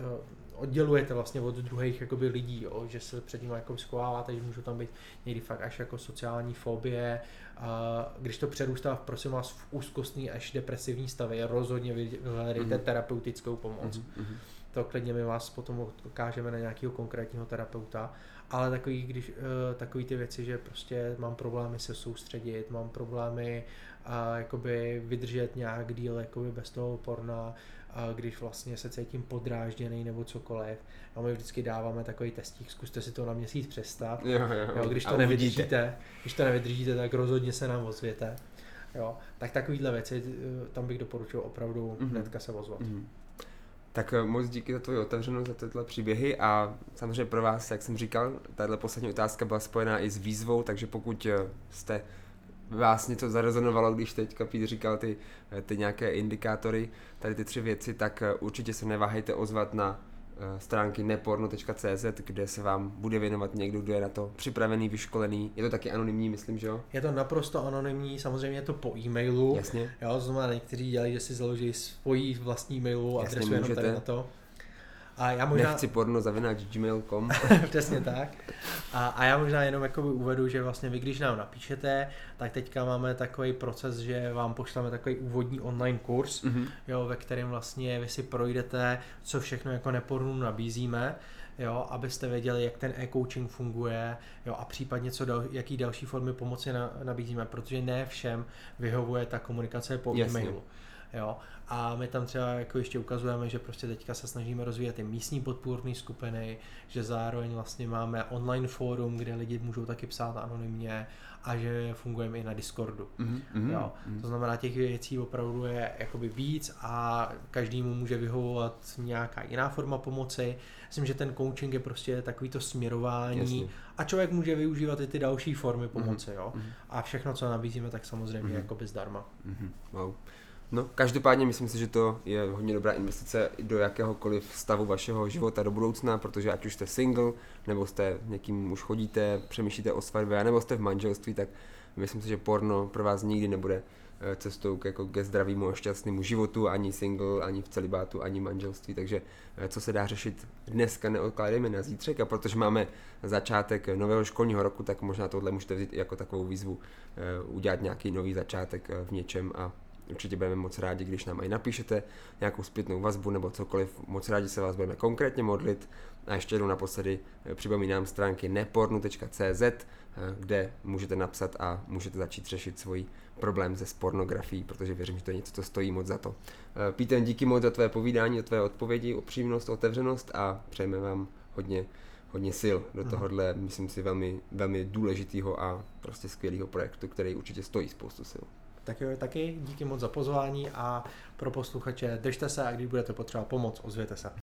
oddělujete vlastně od druhých jakoby lidí, jo, že se před nimi jako schováváte, že můžou tam být někdy fakt až jako sociální fobie, a když to přerůstá, prosím vás, v úzkostný až depresivní stavy, rozhodně vyhledejte mm-hmm. terapeutickou pomoc. Mm-hmm. To klidně my vás potom ukážeme na nějakého konkrétního terapeuta ale takový, když, uh, takový ty věci, že prostě mám problémy se soustředit, mám problémy a uh, jakoby vydržet nějak díl jakoby bez toho porna, a když vlastně se cítím podrážděný nebo cokoliv. A my vždycky dáváme takový testík, zkuste si to na měsíc přestat. Jo, jo. Jo, když to nevydržíte, když to nevydržíte, tak rozhodně se nám ozvěte. Jo, tak takovýhle věci, eh, tam bych doporučil opravdu mm-hmm. hnedka se ozvat. Mm-hmm. Tak eh, moc díky za tvoji otevřenost, za tyhle příběhy a samozřejmě pro vás, jak jsem říkal, tahle poslední otázka byla spojená i s výzvou, takže pokud eh, jste vás něco zarezonovalo, když teďka Pít říkal ty, ty nějaké indikátory, tady ty tři věci, tak určitě se neváhejte ozvat na Eh, stránky neporno.cz, kde se vám bude věnovat někdo, kdo je na to připravený, vyškolený. Je to taky anonymní, myslím, že jo? Je to naprosto anonymní, samozřejmě je to po e-mailu. Jasně. Jo, znamená, někteří dělají, že si založí svoji vlastní e-mailovou adresu jenom tady na to. A já možná... Nechci porno zavináč gmail.com. <laughs> Přesně tak. A, a já možná jenom jako uvedu, že vlastně vy, když nám napíšete, tak teďka máme takový proces, že vám pošleme takový úvodní online kurz, mm-hmm. jo, ve kterém vlastně vy si projdete, co všechno jako nepornu nabízíme, jo, abyste věděli, jak ten e-coaching funguje, jo, a případně co dal, jaký další formy pomoci na, nabízíme, protože ne všem vyhovuje ta komunikace po Jasně. e-mailu. Jo. A my tam třeba jako ještě ukazujeme, že prostě teďka se snažíme rozvíjet ty místní podpůrné skupiny, že zároveň vlastně máme online fórum, kde lidi můžou taky psát anonymně a že fungujeme i na Discordu. Mm-hmm. Jo. Mm-hmm. To znamená, těch věcí opravdu je jakoby víc a každému může vyhovovat nějaká jiná forma pomoci. Myslím, že ten coaching je prostě takový to směrování Jasně. a člověk může využívat i ty další formy pomoci. Mm-hmm. Jo. Mhm. A všechno, co nabízíme, tak samozřejmě mm-hmm. jakoby zdarma. Mm-hmm. Wow. No, každopádně myslím si, že to je hodně dobrá investice do jakéhokoliv stavu vašeho života do budoucna, protože ať už jste single, nebo jste někým už chodíte, přemýšlíte o svatbě, nebo jste v manželství, tak myslím si, že porno pro vás nikdy nebude eh, cestou k, jako ke zdravému a šťastnému životu, ani single, ani v celibátu, ani manželství, takže eh, co se dá řešit dneska, neodkládejme na zítřek. A protože máme začátek nového školního roku, tak možná tohle můžete vzít jako takovou výzvu eh, udělat nějaký nový začátek v něčem a Určitě budeme moc rádi, když nám i napíšete nějakou zpětnou vazbu nebo cokoliv. Moc rádi se vás budeme konkrétně modlit. A ještě jednou naposledy eh, připomínám stránky nepornu.cz, eh, kde můžete napsat a můžete začít řešit svůj problém se pornografií, protože věřím, že to je něco, co stojí moc za to. Eh, Píten, díky moc za tvé povídání, za tvé odpovědi, upřímnost, otevřenost a přejeme vám hodně hodně sil do tohohle, myslím si, velmi, velmi důležitého a prostě skvělého projektu, který určitě stojí spoustu sil. Tak jo, taky díky moc za pozvání a pro posluchače držte se a když budete potřebovat pomoc, ozvěte se.